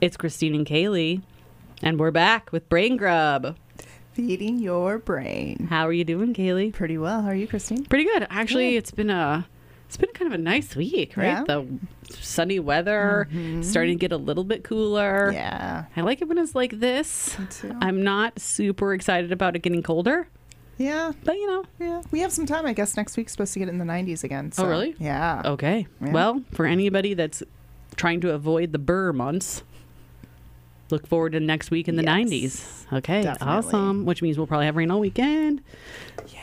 It's Christine and Kaylee, and we're back with Brain Grub. Feeding your brain. How are you doing, Kaylee? Pretty well. How are you, Christine? Pretty good. Actually, it's been a it's been kind of a nice week, right? Yeah. The sunny weather, mm-hmm. starting to get a little bit cooler. Yeah. I like it when it's like this. I'm not super excited about it getting colder, Yeah. but you know, Yeah. We have some time. I guess next week's supposed to get in the 90s again. Oh, so. Oh, really? Yeah. okay. Yeah. Well, for anybody that's trying to avoid the burr months, look forward to next week in the Yes. 90s. Okay, Definitely. awesome. Which means we'll probably have rain all weekend,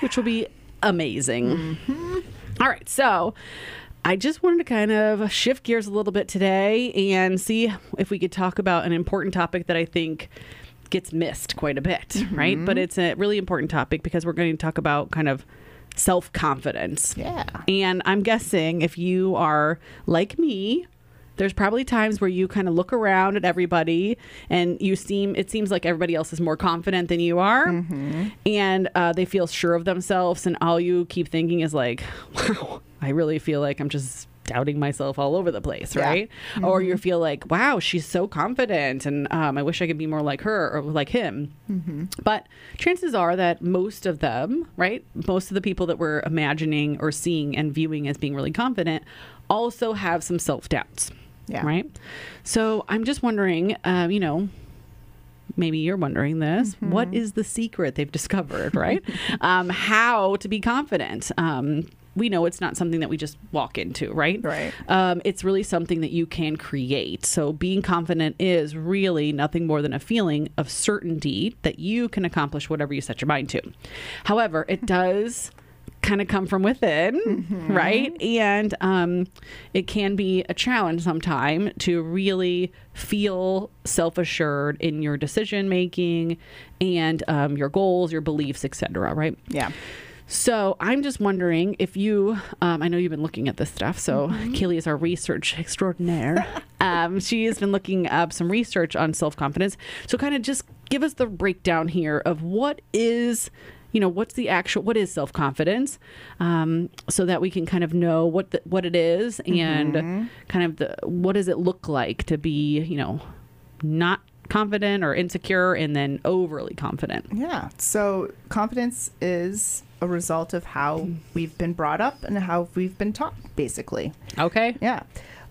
which will be amazing. Mm-hmm. All right, so I just wanted to kind of shift gears a little bit today and see if we could talk about an important topic that I think gets missed quite a bit, right? Mm-hmm. But it's a really important topic because we're going to talk about kind of self confidence. Yeah. And I'm guessing if you are like me, there's probably times where you kind of look around at everybody and you seem it seems like everybody else is more confident than you are Mm-hmm. and uh, they feel sure of themselves and all you keep thinking is like wow i really feel like i'm just doubting myself all over the place Yeah. right or you feel like wow she's so confident and um, i wish i could be more like her or like him but chances are that most of them, right, most of the people that we're imagining or seeing and viewing as being really confident also have some self doubts. Yeah. Right. So I'm just wondering, um, you know, maybe you're wondering this what is the secret they've discovered, right? um, how to be confident. Um, we know it's not something that we just walk into, right? Right. um, it's really something that you can create. So, being confident is really nothing more than a feeling of certainty that you can accomplish whatever you set your mind to. However, it does kind of come from within, right? And um, it can be a challenge sometime to really feel self assured in your decision making and um, your goals, your beliefs, etc. Right? Yeah. So I'm just wondering if you, um, I know you've been looking at this stuff. So Kaylee is our research extraordinaire. um, she has been looking up some research on self confidence. So kind of just give us the breakdown here of what is, you know, what's the actual, what is self confidence, um, so that we can kind of know what the, what it is and kind of the what does it look like to be, you know, not confident or insecure and then overly confident. Yeah. So confidence is a result of how we've been brought up and how we've been taught, basically. Okay. Yeah.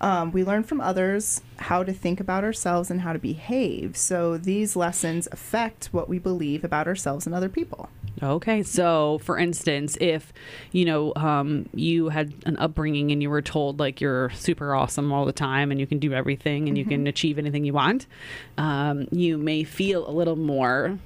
Um, we learn from others how to think about ourselves and how to behave. So these lessons affect what we believe about ourselves and other people. Okay, so for instance, if you know um, you had an upbringing and you were told like you're super awesome all the time and you can do everything and you can achieve anything you want, um, you may feel a little more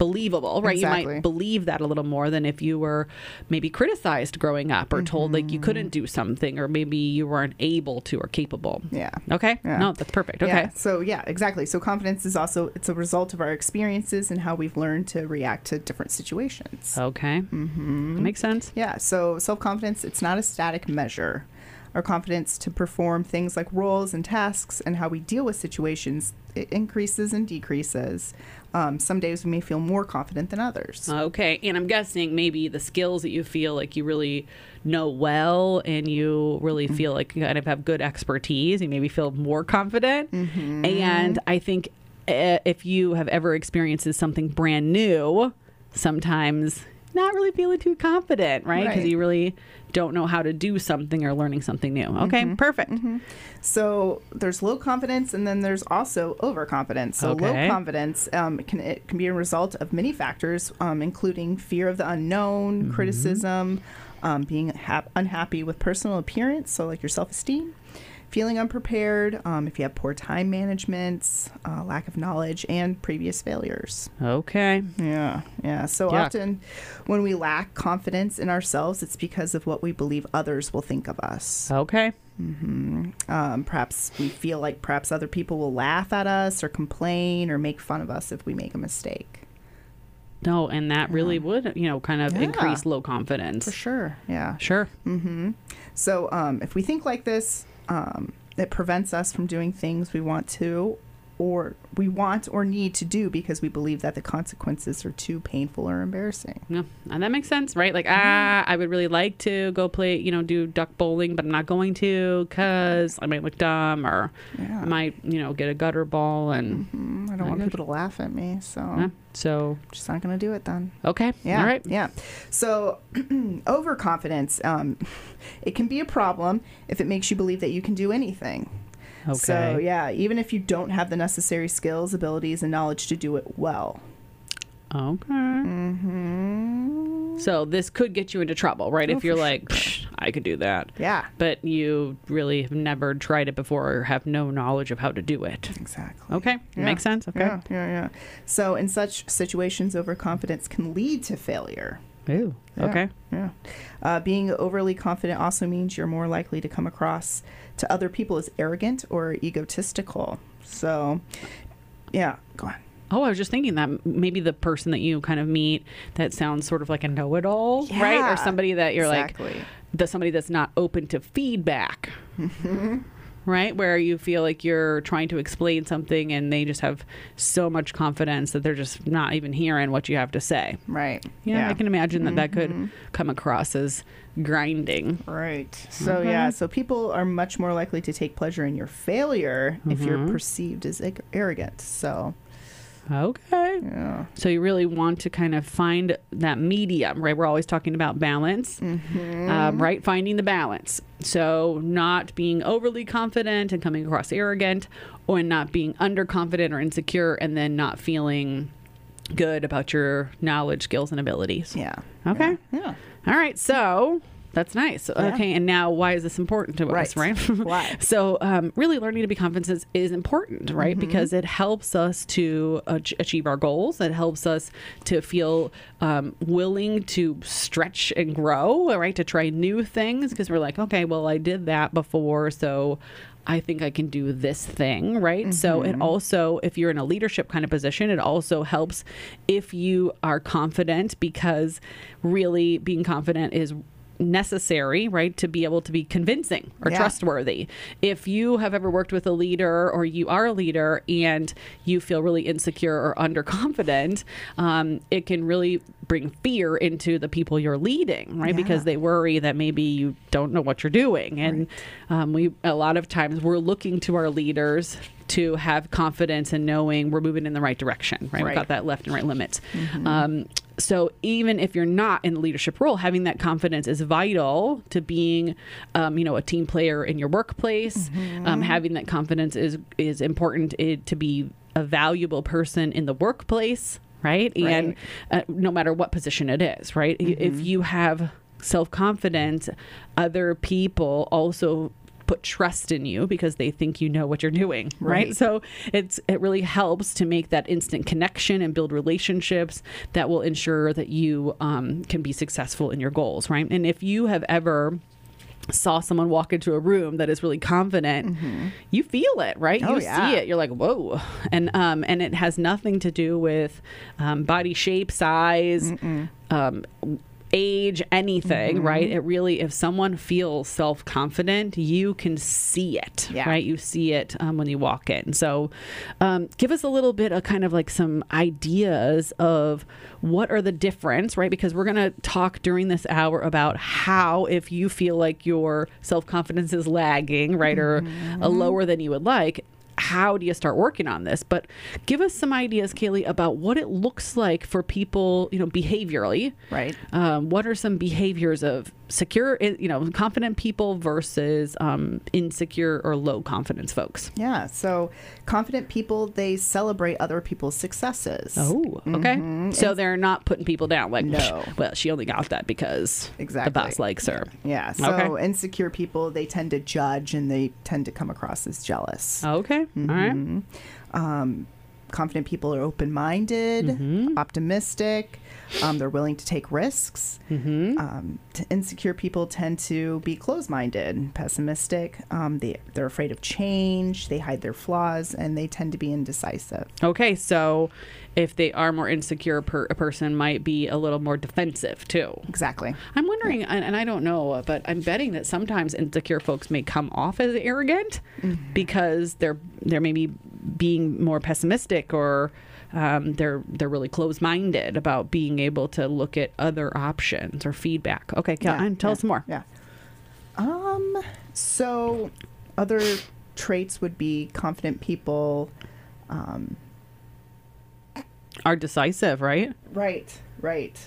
believable, right? You might believe that a little more than if you were maybe criticized growing up or told like you couldn't do something or maybe you weren't able to or capable. Yeah. Okay, Yeah. no, that's perfect. Okay, Yeah. So yeah, exactly. So confidence is also it's a result of our experiences and how we've learned to react to different situations. okay, mm-hmm. makes sense. Yeah. So self confidence it's not a static measure. Our confidence to perform things like roles and tasks and how we deal with situations it increases and decreases. Um, some days we may feel more confident than others. Okay, and I'm guessing maybe the skills that you feel like you really know well and you really Mm-hmm. feel like you kind of have good expertise, you maybe feel more confident. Mm-hmm. And I think uh, if you have ever experienced something brand new, sometimes not really feeling too confident, right? Because Right. you really don't know how to do something or learning something new. Okay, Mm-hmm. perfect. So there's low confidence, and then there's also overconfidence. So Okay. low confidence um, can it can be a result of many factors, um, including fear of the unknown, Mm-hmm. criticism, um, being hap- unhappy with personal appearance, so like your self esteem, feeling unprepared, um, if you have poor time management, uh, lack of knowledge, and previous failures. Okay. Yeah, yeah. So Yeah. often when we lack confidence in ourselves, it's because of what we believe others will think of us. Okay. Mm-hmm. Um, perhaps we feel like perhaps other people will laugh at us or complain or make fun of us if we make a mistake. No, and that really would, you know, kind of Yeah. increase low confidence. For sure. Yeah. Sure. Mm-hmm. So um, if we think like this, um, it prevents us from doing things we want to or we want or need to do because we believe that the consequences are too painful or embarrassing. Yeah, and that makes sense, right? Like, Mm-hmm. ah, I would really like to go play, you know, do duck bowling, but I'm not going to because I might look dumb or Yeah. I might, you know, get a gutter ball and Mm, I don't Not want people to laugh at me, so yeah. so just not going to do it then. okay, Yeah. all right, Yeah. So overconfidence, um, it can be a problem if it makes you believe that you can do anything. Okay, So yeah, even if you don't have the necessary skills, abilities, and knowledge to do it well. okay. Mm-hmm. So this could get you into trouble, right? Oh, if you're like, "Psh, I could do that, Yeah. but you really have never tried it before or have no knowledge of how to do it. Exactly. Okay, Yeah. makes sense. Okay. Yeah, yeah, yeah. So in such situations, overconfidence can lead to failure. Ooh. Yeah. Okay. Yeah. Uh, being overly confident also means you're more likely to come across to other people as arrogant or egotistical. So, yeah, go on. Oh, I was just thinking that maybe the person that you kind of meet that sounds sort of like a know-it-all, right? Yeah. Or somebody that you're exactly. like, the somebody that's not open to feedback, Mm-hmm. Right? Where you feel like you're trying to explain something and they just have so much confidence that they're just not even hearing what you have to say. right. Yeah, I can imagine that that could come across as grinding. Right. So Okay. yeah, so people are much more likely to take pleasure in your failure if you're Mhm. perceived as arrogant. So Okay. yeah. So you really want to kind of find that medium, right? We're always talking about balance. Mm-hmm. um, right? Finding the balance. So, not being overly confident and coming across arrogant, or not being underconfident or insecure, and then not feeling good about your knowledge, skills, and abilities. Yeah. Okay. Yeah. All right. So, that's nice. Yeah. Okay. And now, why is this important to us, Right. right? Why? So, um, really learning to be confident is, important, right? Mm-hmm. Because it helps us to ach- achieve our goals. It helps us to feel um, willing to stretch and grow, right? To try new things because we're like, okay, well, I did that before. So, I think I can do this thing, right? So Mm-hmm. it also, if you're in a leadership kind of position, it also helps if you are confident because really being confident is necessary, right, to be able to be convincing or Yeah. trustworthy. If you have ever worked with a leader or you are a leader and you feel really insecure or underconfident, um, it can really bring fear into the people you're leading, right? Yeah. Because they worry that maybe you don't know what you're doing, and um, we a lot of times we're looking to our leaders to have confidence in knowing we're moving in the right direction, right? We've got that left and right limits. Um, so even if you're not in a leadership role, having that confidence is vital to being, um, you know, a team player in your workplace. Um, having that confidence is is important eh, to be a valuable person in the workplace, right? And uh, no matter what position it is, right? If you have self confidence, other people also put trust in you because they think you know what you're doing right, Right. so it's it really helps to make that instant connection and build relationships that will ensure that you um, can be successful in your goals right? And if you have ever saw someone walk into a room that is really confident you feel it right? Oh, you yeah. see it. You're like whoa. And um and it has nothing to do with um, body shape size um age anything Mm-hmm. right it really if someone feels self-confident you can see it Yeah. right you see it um, when you walk in so um, give us a little bit of kind of like some ideas of what are the difference right because we're going to talk during this hour about how if you feel like your self-confidence is lagging right or Mm-hmm. a lower than you would like how do you start working on this but give us some ideas kaylee about what it looks like for people you know behaviorally Right. um, what are some behaviors of secure you know confident people versus um, insecure or low confidence folks Yeah. So confident people they celebrate other people's successes. oh okay Mhm. so they're not putting people down like No. well she only got that because Exactly. the boss likes her Yeah. So Okay. insecure people they tend to judge and they tend to come across as jealous. okay all right Mhm. Um, confident people are open-minded, Mhm. optimistic. Um, they're willing to take risks. mm-hmm. Um, t- insecure people tend to be closed-minded, pessimistic. Um, they they're afraid of change. They hide their flaws, and they tend to be indecisive. Okay, so if they are more insecure, per, a person might be a little more defensive too. Exactly. I'm wondering, and, and I don't know, but I'm betting that sometimes insecure folks may come off as arrogant because they're they're maybe being more pessimistic or um, they're they're really closed minded about being able to look at other options or feedback. Okay, Caroline, tell yeah, us more. Yeah. Um. So, other traits would be confident people. Um, Are decisive, right? right. Right.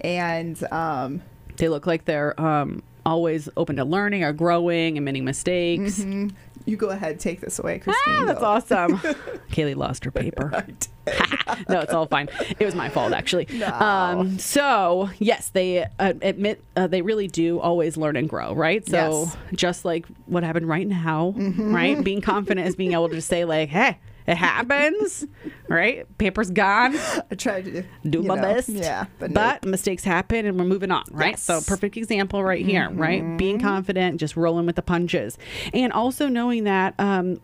And um, They look like they're um, always open to learning or growing, admitting mistakes. mhm. you go ahead, take this away, Christine. Ah, that's awesome. Kaylee lost her paper. no, it's all fine. It was my fault, actually. No. Um, so yes, they uh, admit uh, they really do always learn and grow, right? So Yes. just like what happened right now, right? Being confident is being able to say like, "Hey, it happens," right? Paper's gone. I tried to Do my know, best. Yeah, but, But mistakes happen and we're moving on, right? Yes. So perfect example right here, right? Being confident, just rolling with the punches. And also knowing that um,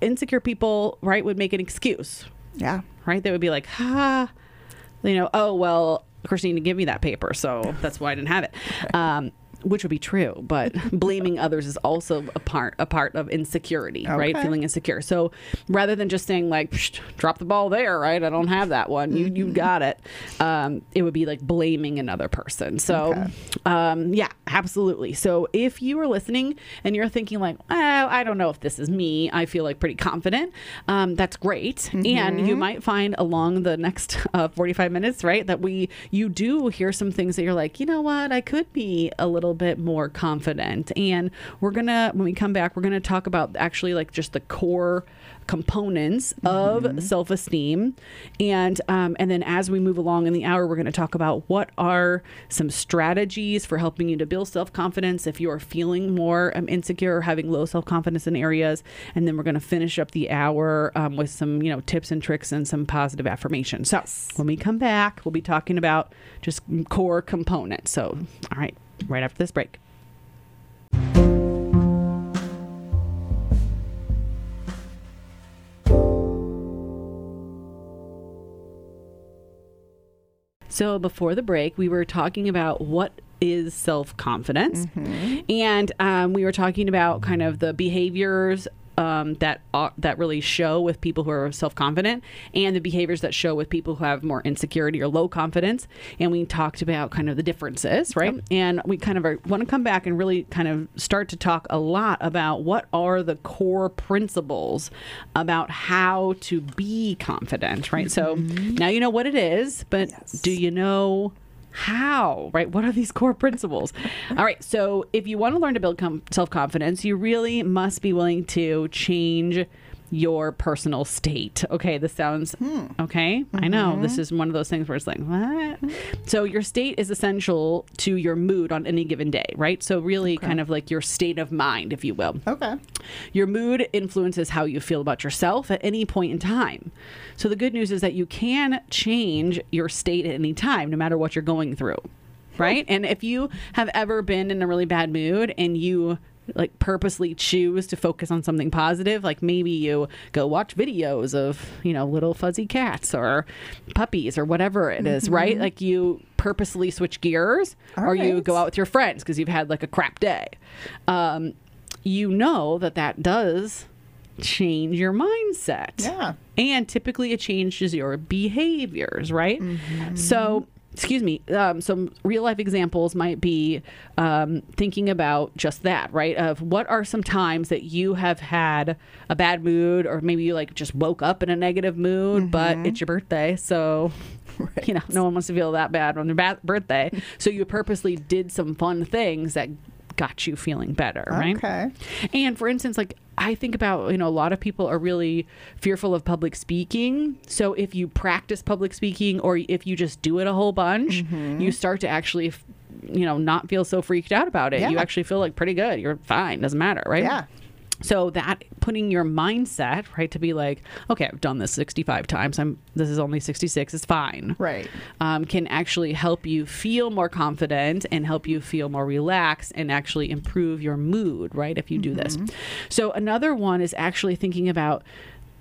insecure people, right, would make an excuse, yeah, right? They would be like, ah, you know, oh, well, Christine didn't give me that paper, so that's why I didn't have it. Um, which would be true, but blaming others is also a part a part of insecurity, right? Feeling insecure. So rather than just saying like, "Psh, drop the ball there, right? I don't have that one. You Mm-hmm. you got it. Um, it would be like blaming another person. So, Okay. um, yeah, absolutely. So if you are listening and you're thinking like, well, I don't know if this is me. I feel like pretty confident. Um, that's great, and Mm-hmm. you might find along the next uh, 45 minutes, right, that we you do hear some things that you're like, you know what, I could be a little bit more confident. And we're gonna when we come back, we're gonna talk about actually like just the core components of self-esteem. And um, and then as we move along in the hour we're going to talk about what are some strategies for helping you to build self-confidence if you are feeling more um, insecure or having low self-confidence in areas. And then we're going to finish up the hour um, with some you know tips and tricks and some positive affirmations. So when we come back we'll be talking about just core components. So all right right after this break So before the break, we were talking about what is self confidence, and um, we were talking about kind of the behaviors. Um, that are, that really show with people who are self confident, and the behaviors that show with people who have more insecurity or low confidence. And we talked about kind of the differences, right? And we kind of want to come back and really kind of start to talk a lot about what are the core principles about how to be confident, right? So now you know what it is, but Yes. do you know how? Right? What are these core principles? All right. So if you want to learn to build com- self-confidence you really must be willing to change your personal state. Okay this sounds okay i know this mm-hmm. is one of those things where it's like what? So your state is essential to your mood on any given day right? So really kind of like your state of mind if you will. Okay, your mood influences how you feel about yourself at any point in time. So the good news is that you can change your state at any time, no matter what you're going through. Right? And if you have ever been in a really bad mood and you like purposely choose to focus on something positive like maybe you go watch videos of you know little fuzzy cats or puppies or whatever it is, right? Like you purposely switch gears All or you go out with your friends because you've had like a crap day. Um, you know that that does change your mindset. yeah, And typically it changes your behaviors, right? So, excuse me, um, some real life examples might be um, thinking about just that, right? Of what are some times that you have had a bad mood, or maybe you like just woke up in a negative mood, but it's your birthday. So, you know, no one wants to feel that bad on their ba- birthday. so you purposely did some fun things that got you feeling better, right? okay, And for instance, like I think about, you know, a lot of people are really fearful of public speaking. So if you practice public speaking or if you just do it a whole bunch, mm-hmm. you start to actually, you know, not feel so freaked out about it. You actually feel like pretty good. You're fine. Doesn't matter, right? yeah, So that putting your mindset, right, to be like, okay, I've done this 65 times. I'm this is only 66. It's fine right, um, can actually help you feel more confident and help you feel more relaxed and actually improve your mood, right? If you do this. So, another one is actually thinking about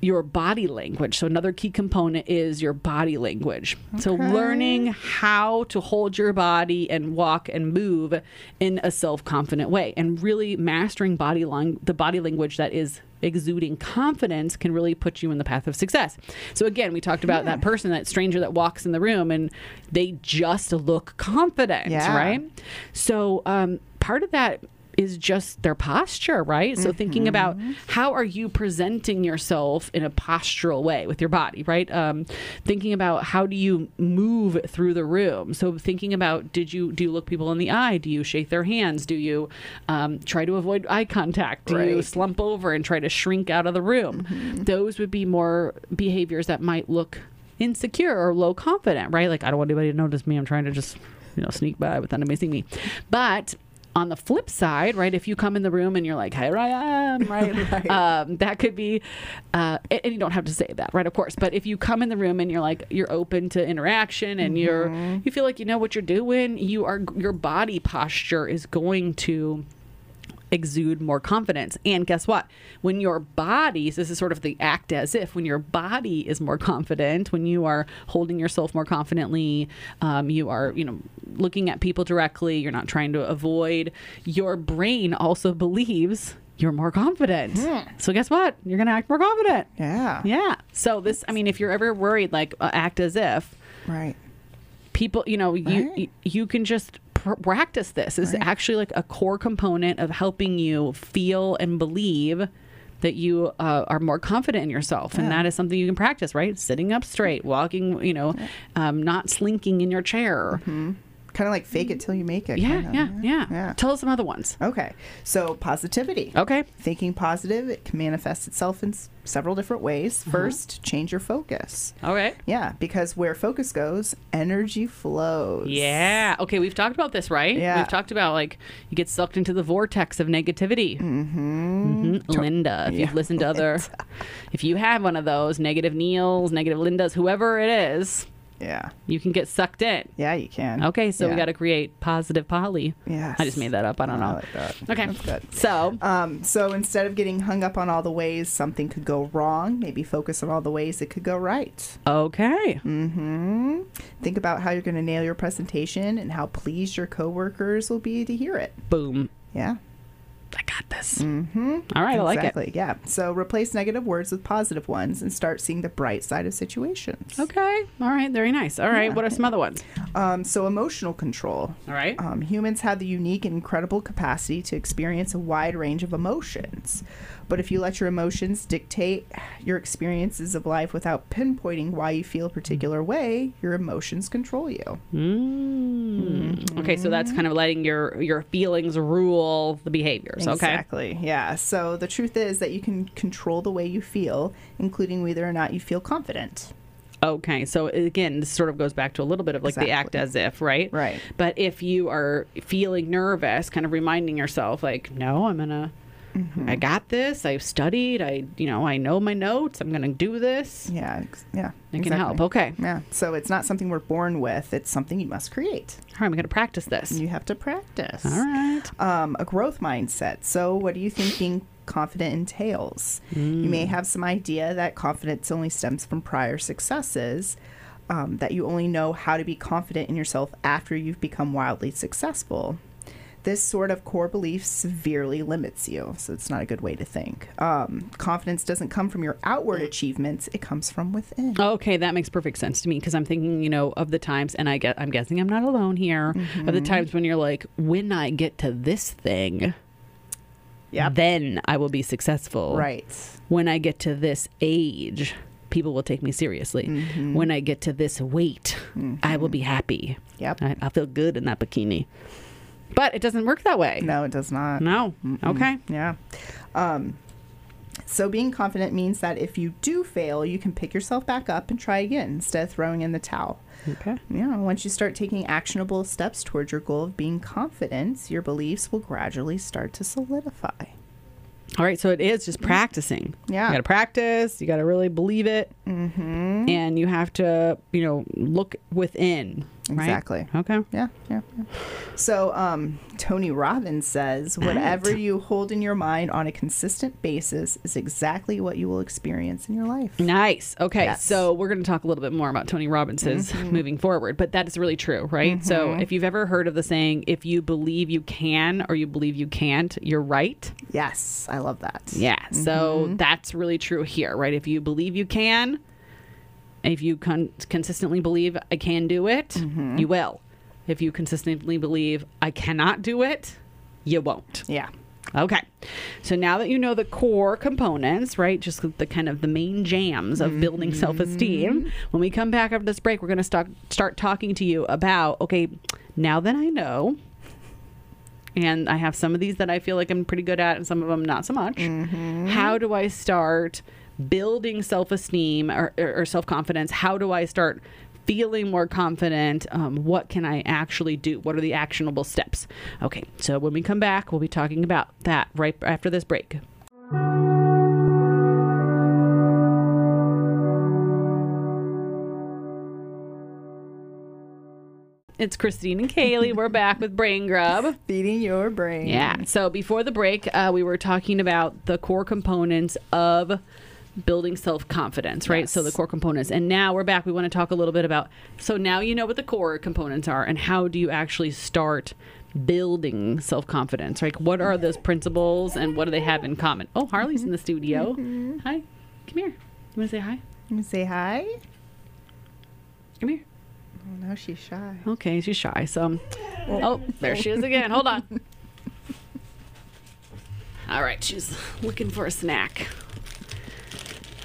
your body language. So, another key component is your body language. So, learning how to hold your body and walk and move in a self confident way, and really mastering body lang- the body language that is exuding confidence can really put you in the path of success. So, again, we talked about that person, that stranger that walks in the room and they just look confident, Yeah. right? So, um, part of that is just their posture, right? So thinking about how are you presenting yourself in a postural way with your body, right? Um, thinking about how do you move through the room. So thinking about did you do you look people in the eye? Do you shake their hands? Do you um, try to avoid eye contact? Do you slump over and try to shrink out of the room? Those would be more behaviors that might look insecure or low confident, right? Like I don't want anybody to notice me. I'm trying to just you know sneak by without anybody seeing me. But on the flip side, right, if you come in the room and you're like, "Here I am," right, Right. Um, that could be, uh, and and you don't have to say that, right? Of course, but if you come in the room and you're like, you're open to interaction and you're, you feel like you know what you're doing, you are your body posture is going to exude more confidence. And guess what? When your body, this is sort of the act as if, when your body is more confident, when you are holding yourself more confidently, um, you are, you know, looking at people directly, you're not trying to avoid, your brain also believes you're more confident. So guess what? You're going to act more confident. Yeah. Yeah. So this, I mean, if you're ever worried, like uh, act as if, Right. people you know you Right. you, you can just pr- practice this is Right. actually like a core component of helping you feel and believe that you uh, are more confident in yourself. And that is something you can practice right? Sitting up straight walking you know um, not slinking in your chair Kind of like fake it till you make it. yeah, yeah yeah Yeah. tell us some other ones Okay. So positivity. okay Thinking positive, it can manifest itself in s- several different ways. Uh-huh. First, change your focus. okay Yeah, because where focus goes, energy flows. yeah okay we've talked about this right Yeah. we've talked about like you get sucked into the vortex of negativity Mm-hmm. Mhm. Linda, if Yeah, you've listened to other, if you have one of those negative Neils, negative Lindas, whoever it is, Yeah. you can get sucked in. Yeah, you can. Okay, so we Yeah. got to create positive poly. Yes. I just made that up. I don't I know. like that. Okay, That's good. So, Um, so instead of getting hung up on all the ways something could go wrong, maybe focus on all the ways it could go right. okay, Mm-hmm. Think about how you're going to nail your presentation and how pleased your coworkers will be to hear it. boom, Yeah. I got this. Mm-hmm. All right, I like it. exactly. Yeah. So replace negative words with positive ones and start seeing the bright side of situations. Okay, all right, very nice. All right, Yeah. what are some other ones? Um, so emotional control. All right, Um, humans have the unique and incredible capacity to experience a wide range of emotions. But if you let your emotions dictate your experiences of life without pinpointing why you feel a particular way, your emotions control you. mm. okay, so that's kind of letting your your feelings rule the behaviors. Okay, Exactly. Yeah. So the truth is that you can control the way you feel, including whether or not you feel confident. Okay, so again, this sort of goes back to a little bit of like the act as if, right? Right. But if you are feeling nervous, kind of reminding yourself, like, no, I'm gonna, Mm-hmm. I got this. I've studied. I, you know, I know my notes. I'm gonna do this. Yeah. ex- Yeah. It can help. Okay. Yeah. So it's not something we're born with. It's something you must create. All right, I'm gonna practice this. You have to practice. All right. um, a growth mindset. So, what do you think being confident entails? You may have some idea that confidence only stems from prior successes, um, that you only know how to be confident in yourself after you've become wildly successful. This sort of core belief severely limits you, so it's not a good way to think. Um, confidence doesn't come from your outward achievements; it comes from within. Okay, that makes perfect sense to me because I'm thinking, you know, of the times, and I get, I'm guessing I'm not alone here. Of Mm-hmm. the times when you're like, when I get to this thing, Yep. then I will be successful. Right. When I get to this age, people will take me seriously. Mm-hmm. When I get to this weight, I will be happy. Yep. I, I'll feel good in that bikini. But it doesn't work that way. No, it does not. No. Okay. Yeah. Um, so being confident means that if you do fail, you can pick yourself back up and try again instead of throwing in the towel. Okay. Yeah, once you start taking actionable steps towards your goal of being confident, your beliefs will gradually start to solidify. All right. So it is just practicing. Yeah. You got to practice. You got to really believe it. Mm-hmm. And you have to, you know, look within. Right? Exactly. Okay. Yeah, yeah, yeah. So, um, Tony Robbins says, whatever you hold in your mind on a consistent basis is exactly what you will experience in your life. Nice. Okay. Yes. So we're going to talk a little bit more about Tony Robbins's mm-hmm. moving forward, but that is really true, right? So mm-hmm. if you've ever heard of the saying, if you believe you can or you believe you can't, you're right. Yes, I love that. Yeah. So mm-hmm. that's really true here, right? If you believe you can, if you con- consistently believe I can do it, mm-hmm. you will. If you consistently believe I cannot do it, you won't. Yeah. Okay. So now that you know the core components, right? Just the kind of the main jams of building mm-hmm. self-esteem. When we come back after this break, we're going to start start talking to you about okay, now that I know and I have some of these that I feel like I'm pretty good at and some of them not so much. Mm-hmm. How do I start building self-esteem or, or, or self-confidence? How do I start feeling more confident? Um, what can I actually do? What are the actionable steps? Okay, so when we come back, we'll be talking about that right after this break. It's Christine and Kaylee. We're back with Brain Grub. Feeding your brain. Yeah. So before the break, uh, we were talking about the core components of building self confidence, right? So the core components. And now we're back. We want to talk a little bit about. So now you know what the core components are, and how do you actually start building self confidence? Right? What are those principles, and what do they have in common? Oh, Harley's in the studio. Hi. Come here. You want to say hi? You wanna say hi? Come here. Oh, now she's shy. Okay, she's shy. So, um, oh, there she is again. Hold on. All right, she's looking for a snack.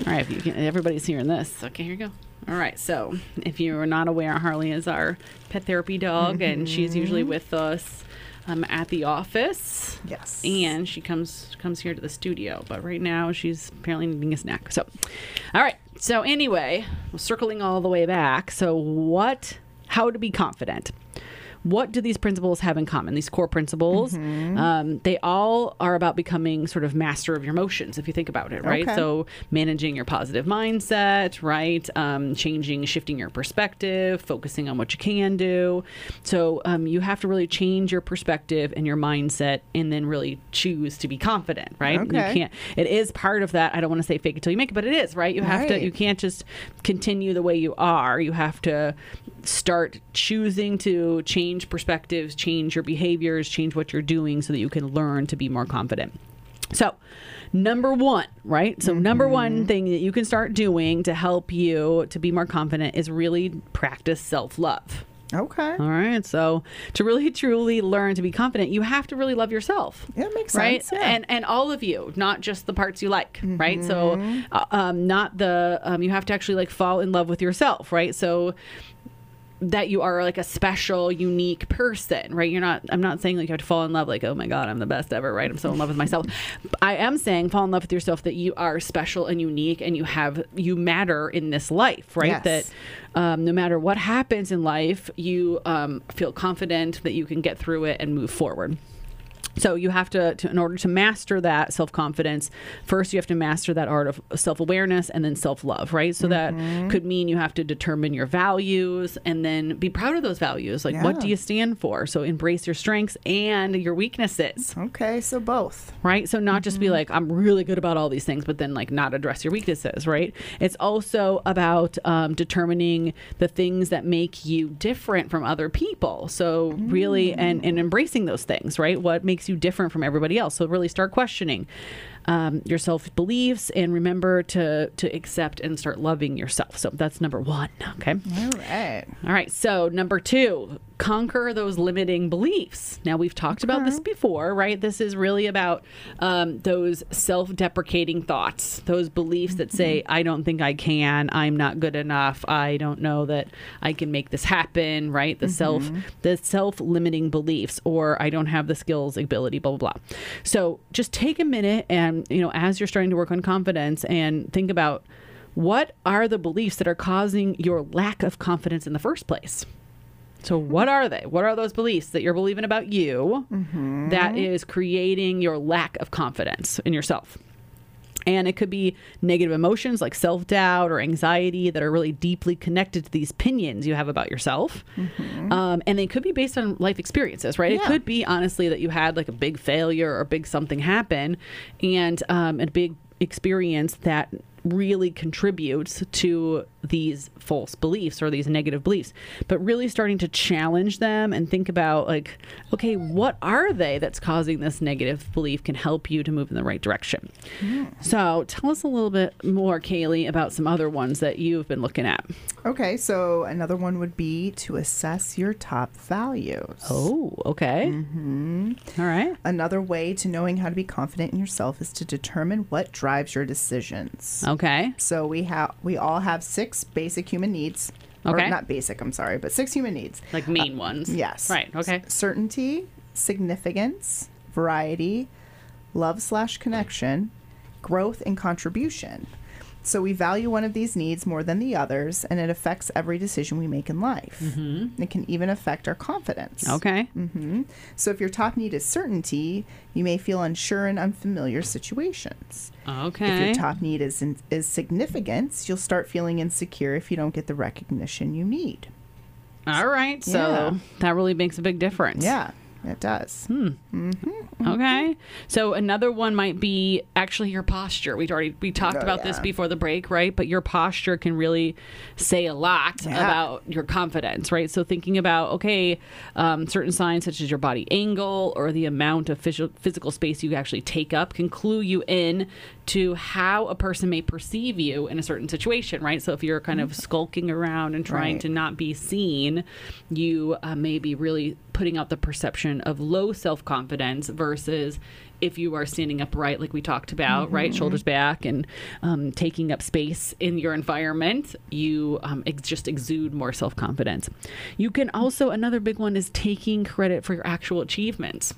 All right, if you can, everybody's hearing this. Okay, here you go. All right, so if you are not aware, Harley is our pet therapy dog, and she's usually with us um, at the office. Yes. And she comes comes here to the studio, but right now she's apparently needing a snack. So, all right. So anyway, circling all the way back. So what? How to be confident? What do these principles have in common? These core principles, Mm-hmm. um, they all are about becoming sort of master of your emotions, if you think about it, right? Okay. So managing your positive mindset, right? Um, changing, shifting your perspective, focusing on what you can do. So um, you have to really change your perspective and your mindset, and then really choose to be confident, right? Okay. You can't. It is part of that. I don't want to say fake it till you make it, but it is right. You have to. You can't just continue the way you are. You have to start choosing to change perspectives, change your behaviors, change what you're doing, so that you can learn to be more confident. So, number one, right? So, number one thing that you can start doing to help you to be more confident is really practice self love. Okay. All right. So, to really truly learn to be confident, you have to really love yourself. Yeah, it makes right? sense. Yeah. And and all of you, not just the parts you like, right? So, uh, um, not the um, you have to actually like fall in love with yourself, right? So that you are like a special, unique person, right? You're not. I'm not saying like you have to fall in love, like oh my god, I'm the best ever, right? I'm so in love with myself. I am saying fall in love with yourself that you are special and unique, and you have you matter in this life, right? Yes. That um, no matter what happens in life, you um, feel confident that you can get through it and move forward. So you have to, to, in order to master that self confidence, first you have to master that art of self awareness and then self love, right? So that mm-hmm. could mean you have to determine your values and then be proud of those values. Like, what do you stand for? So embrace your strengths and your weaknesses, okay, so both. right? So not just be mm-hmm. like, I'm really good about all these things, but then like not address your weaknesses, right? It's also about um, determining the things that make you different from other people. So really, and, mm. and embracing those things, right? What makes you different from everybody else? So really start questioning um, your self beliefs and remember to to accept and start loving yourself. So that's number one. Okay. All right. All right. So, number two, conquer those limiting beliefs. Now, we've talked about this before, right? This is really about um, those self deprecating thoughts, those beliefs that say, I don't think I can, I'm not good enough, I don't know that I can make this happen, right? The self, the self limiting beliefs, or I don't have the skills, ability, blah, blah, blah. So, just take a minute and, you know, as you're starting to work on confidence and think about, what are the beliefs that are causing your lack of confidence in the first place? So, what are they? What are those beliefs that you're believing about you mm-hmm. that is creating your lack of confidence in yourself? And it could be negative emotions like self doubt or anxiety that are really deeply connected to these opinions you have about yourself. Um, and they could be based on life experiences, right? It could be honestly that you had like a big failure or big something happen and um, a big experience that really contributes to these false beliefs or these negative beliefs but really starting to challenge them and think about like okay what are they that's causing this negative belief can help you to move in the right direction so tell us a little bit more kaylee about some other ones that you've been looking at Okay, so another one would be to assess your top values. oh okay Mm-hmm. All right Another way to knowing how to be confident in yourself is to determine what drives your decisions. okay So we have we all have six basic human needs. Okay. Or not basic, I'm sorry, but six human needs. like main uh, ones Yes. right okay S- certainty, significance, variety, love slash connection, growth, and contribution. So we value one of these needs more than the others, and it affects every decision we make in life. Mm-hmm. It can even affect our confidence. okay hmm So if your top need is certainty, you may feel unsure in unfamiliar situations. Okay. If your top need is in, is significance, you'll start feeling insecure if you don't get the recognition you need. All right. So Yeah. that really makes a big difference. Yeah, it does. Hmm. Okay. So another one might be actually your posture. We'd already we talked Oh, about this before the break, right? But your posture can really say a lot Yeah. about your confidence, right? So thinking about okay, um, certain signs such as your body angle or the amount of physical physical space you actually take up can clue you in to how a person may perceive you in a certain situation, right? So if you're kind of skulking around and trying Right. to not be seen, you uh, may be really putting out the perception of low self confidence versus if you are standing upright, like we talked about, right, shoulders back, and um, taking up space in your environment, you um, ex- just exude more self confidence. You can also, another big one is taking credit for your actual achievements.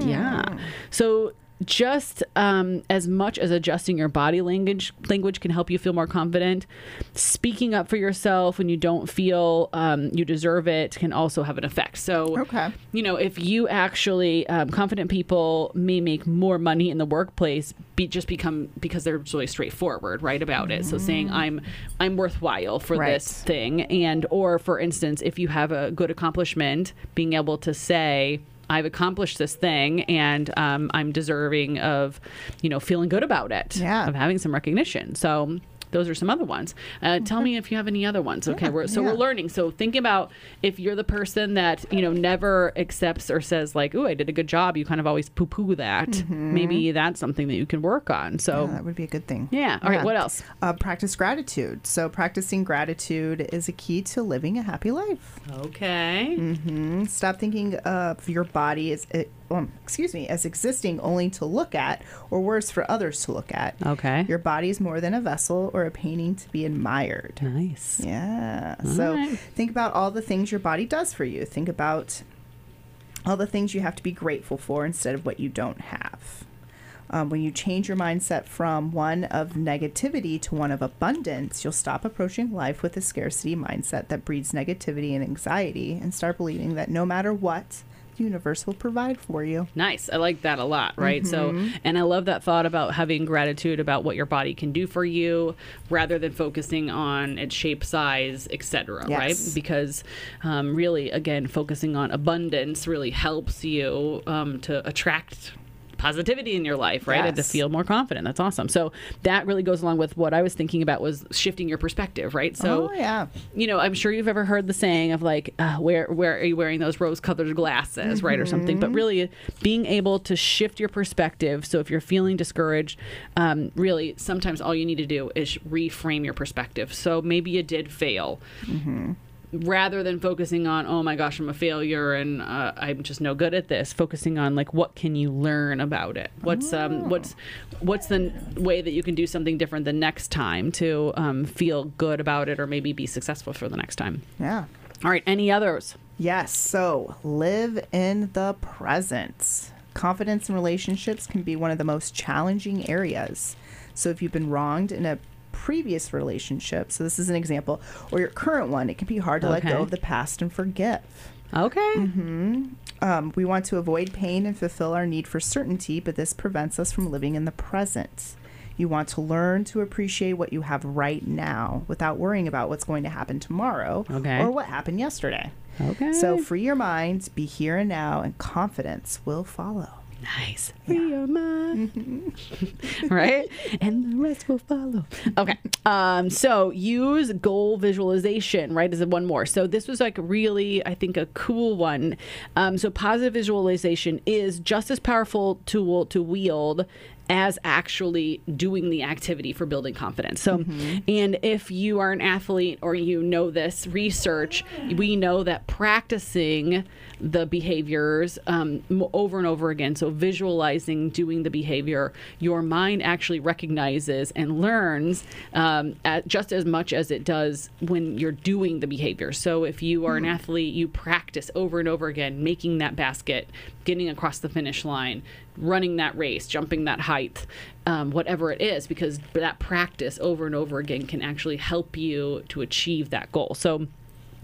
Yeah. So just um, as much as adjusting your body language language can help you feel more confident, speaking up for yourself when you don't feel um, you deserve it can also have an effect. So, Okay. you know, if you actually um, confident people may make more money in the workplace, be just become because they're really straightforward, right about it. So saying I'm I'm worthwhile for Right. this thing, and or for instance, if you have a good accomplishment, being able to say. I've accomplished this thing, and um, I'm deserving of, you know, feeling good about it, Yeah. of having some recognition. So, those are some other ones. Uh, Tell me if you have any other ones. Okay, Yeah, we're, so yeah. we're learning. So think about if you're the person that you know never accepts or says like, "Oh, I did a good job." You kind of always poo-poo that. Maybe that's something that you can work on. So Yeah, that would be a good thing. yeah. All right. What else? Uh, practice gratitude. So practicing gratitude is a key to living a happy life. Okay. Mm-hmm. Stop thinking of your body as, uh, um, excuse me, as existing only to look at, or worse, for others to look at. Okay. Your body is more than a vessel or a painting to be admired. nice. Yeah. So right. think about all the things your body does for you. Think about all the things you have to be grateful for instead of what you don't have. Um, when you change your mindset from one of negativity to one of abundance, you'll stop approaching life with a scarcity mindset that breeds negativity and anxiety and start believing that no matter what, universe will provide for you. Nice. I like that a lot, right? So, and I love that thought about having gratitude about what your body can do for you rather than focusing on its shape, size, etc., Yes. right? Because um, really, again, focusing on abundance really helps you um, to attract positivity in your life, right? And to feel more confident. That's awesome. So that really goes along with what I was thinking about was shifting your perspective, right? So oh, yeah. you know, I'm sure you've ever heard the saying of like, uh, where where are you wearing those rose-colored glasses, right, or something. Mm-hmm. But really, being able to shift your perspective. So if you're feeling discouraged, um, really, sometimes all you need to do is reframe your perspective. So maybe you did fail. Mm-hmm. Rather than focusing on, oh my gosh, I'm a failure and uh, I'm just no good at this, focusing on like what can you learn about it? What's Oh. um what's what's the way that you can do something different the next time to um, feel good about it or maybe be successful for the next time? Yeah. All right, any others? Yes. So live in the present. Confidence in relationships can be one of the most challenging areas. So if you've been wronged in a previous relationship, so this is an example, or your current one, it can be hard to let go of the past and forgive. Okay. Mm-hmm. Um, we want to avoid pain and fulfill our need for certainty, but this prevents us from living in the present. You want to learn to appreciate what you have right now without worrying about what's going to happen tomorrow Okay. or what happened yesterday. Okay. So free your mind, be here and now, and confidence will follow. Nice. Free your mind. right? And the rest will follow. Okay. Um, so use goal visualization, right? Is one more. So this was like really, I think, a cool one. Um, so positive visualization is just as powerful tool to wield as actually doing the activity for building confidence. So, and if you are an athlete or you know this research, we know that practicing the behaviors um, over and over again, so visualizing doing the behavior, your mind actually recognizes and learns um, at just as much as it does when you're doing the behavior. So, if you are an athlete, you practice over and over again making that basket, getting across the finish line, running that race, jumping that height, um, whatever it is, because that practice over and over again can actually help you to achieve that goal. So,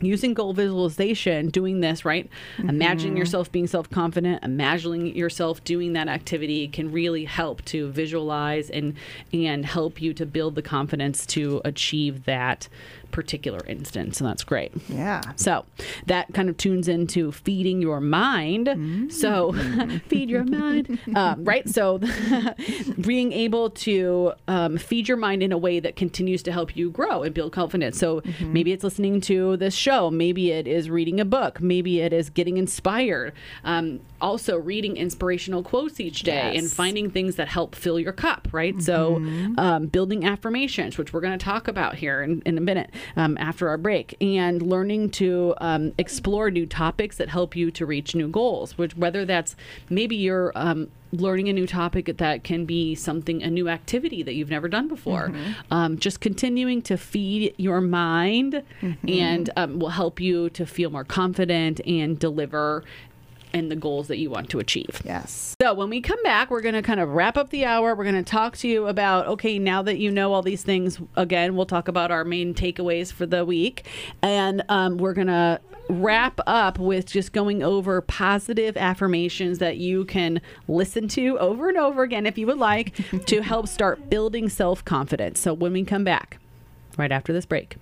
using goal visualization, doing this, right? Imagining mm-hmm. yourself being self confident, imagining yourself doing that activity can really help to visualize and and help you to build the confidence to achieve that particular instance. And that's great. Yeah. So that kind of tunes into feeding your mind. So feed your mind, um, right? So being able to um, feed your mind in a way that continues to help you grow and build confidence. So maybe it's listening to this show, maybe it is reading a book, maybe it is getting inspired. Um, also, reading inspirational quotes each day and finding things that help fill your cup, right? So, um, building affirmations, which we're going to talk about here in, in a minute um, after our break, and learning to um, explore new topics that help you to reach new goals, which whether that's maybe you're um, learning a new topic that can be something, a new activity that you've never done before. Um, just continuing to feed your mind and um, will help you to feel more confident and deliver in the goals that you want to achieve. Yes. So when we come back, we're going to kind of wrap up the hour. We're going to talk to you about okay, now that you know all these things, again, we'll talk about our main takeaways for the week, and um, we're going to wrap up with just going over positive affirmations that you can listen to over and over again if you would like to help start building self confidence. So when we come back, right after this break.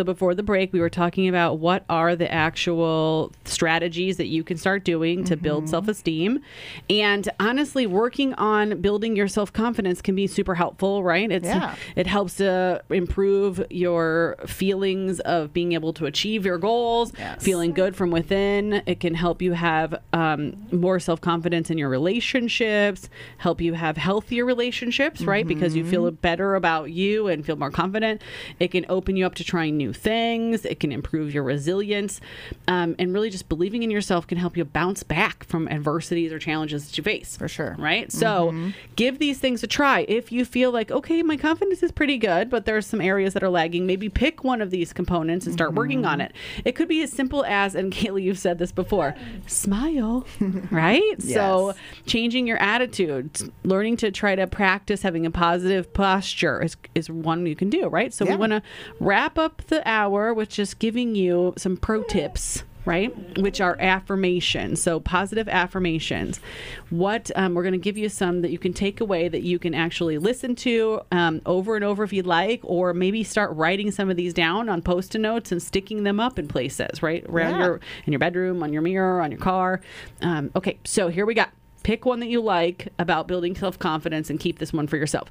So before the break, we were talking about what are the actual strategies that you can start doing to build self-esteem. And honestly, working on building your self-confidence can be super helpful, right? It's Yeah. it helps to improve your feelings of being able to achieve your goals, Yes. feeling good from within. It can help you have um, more self-confidence in your relationships, help you have healthier relationships, right? Because you feel better about you and feel more confident. It can open you up to trying new things. It can improve your resilience. Um, and really just believing in yourself can help you bounce back from adversities or challenges that you face. For sure. Right? So give these things a try. If you feel like, okay, my confidence is pretty good, but there's some areas that are lagging, maybe pick one of these components and start working on it. It could be as simple as, and Kaylee, you've said this before, smile, right? yes. So changing your attitude, learning to try to practice having a positive posture is, is one you can do, right? So we want to wrap up the hour with just giving you some pro tips. Right, which are affirmations. So positive affirmations. What um, we're going to give you some that you can take away that you can actually listen to um, over and over if you'd like, or maybe start writing some of these down on post-it notes and sticking them up in places. Right around Yeah. your in your bedroom, on your mirror, on your car. Um, okay, so here we got. Pick one that you like about building self confidence and keep this one for yourself.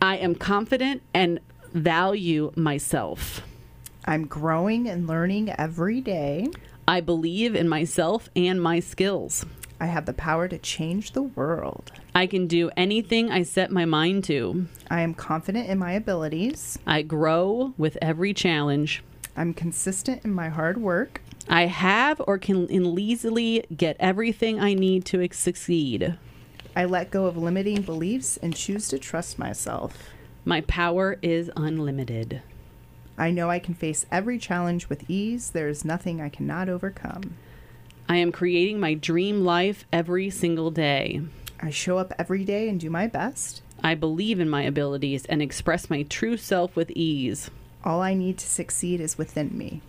I am confident and value myself. I'm growing and learning every day. I believe in myself and my skills. I have the power to change the world. I can do anything I set my mind to. I am confident in my abilities. I grow with every challenge. I'm consistent in my hard work. I have or can easily get everything I need to succeed. I let go of limiting beliefs and choose to trust myself. My power is unlimited. I know I can face every challenge with ease. There is nothing I cannot overcome. I am creating my dream life every single day. I show up every day and do my best. I believe in my abilities and express my true self with ease. All I need to succeed is within me.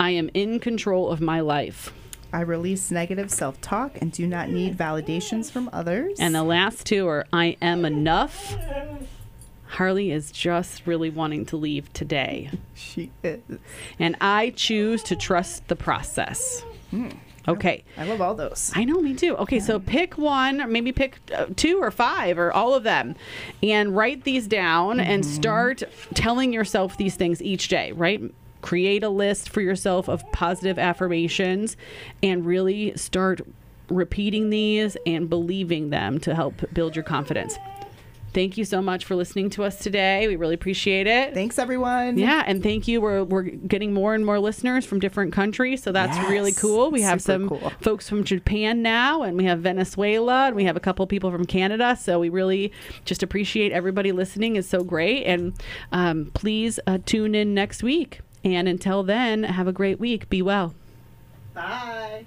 I am in control of my life. I release negative self talk and do not need validations from others. And the last two are I am enough. Harley is just really wanting to leave today. she is. And I choose to trust the process. Okay. I love all those. I know, me too. Okay, so pick one, or maybe pick uh, two or five or all of them, and write these down and start telling yourself these things each day, right? Create a list for yourself of positive affirmations and really start repeating these and believing them to help build your confidence. Thank you so much for listening to us today. We really appreciate it. Thanks, everyone. Yeah, and thank you. We're, we're getting more and more listeners from different countries, so that's really cool. We have super some cool. folks from Japan now, and we have Venezuela, and we have a couple people from Canada. So we really just appreciate everybody listening. is so great, and um, please uh, tune in next week. And until then, have a great week. Be well. Bye.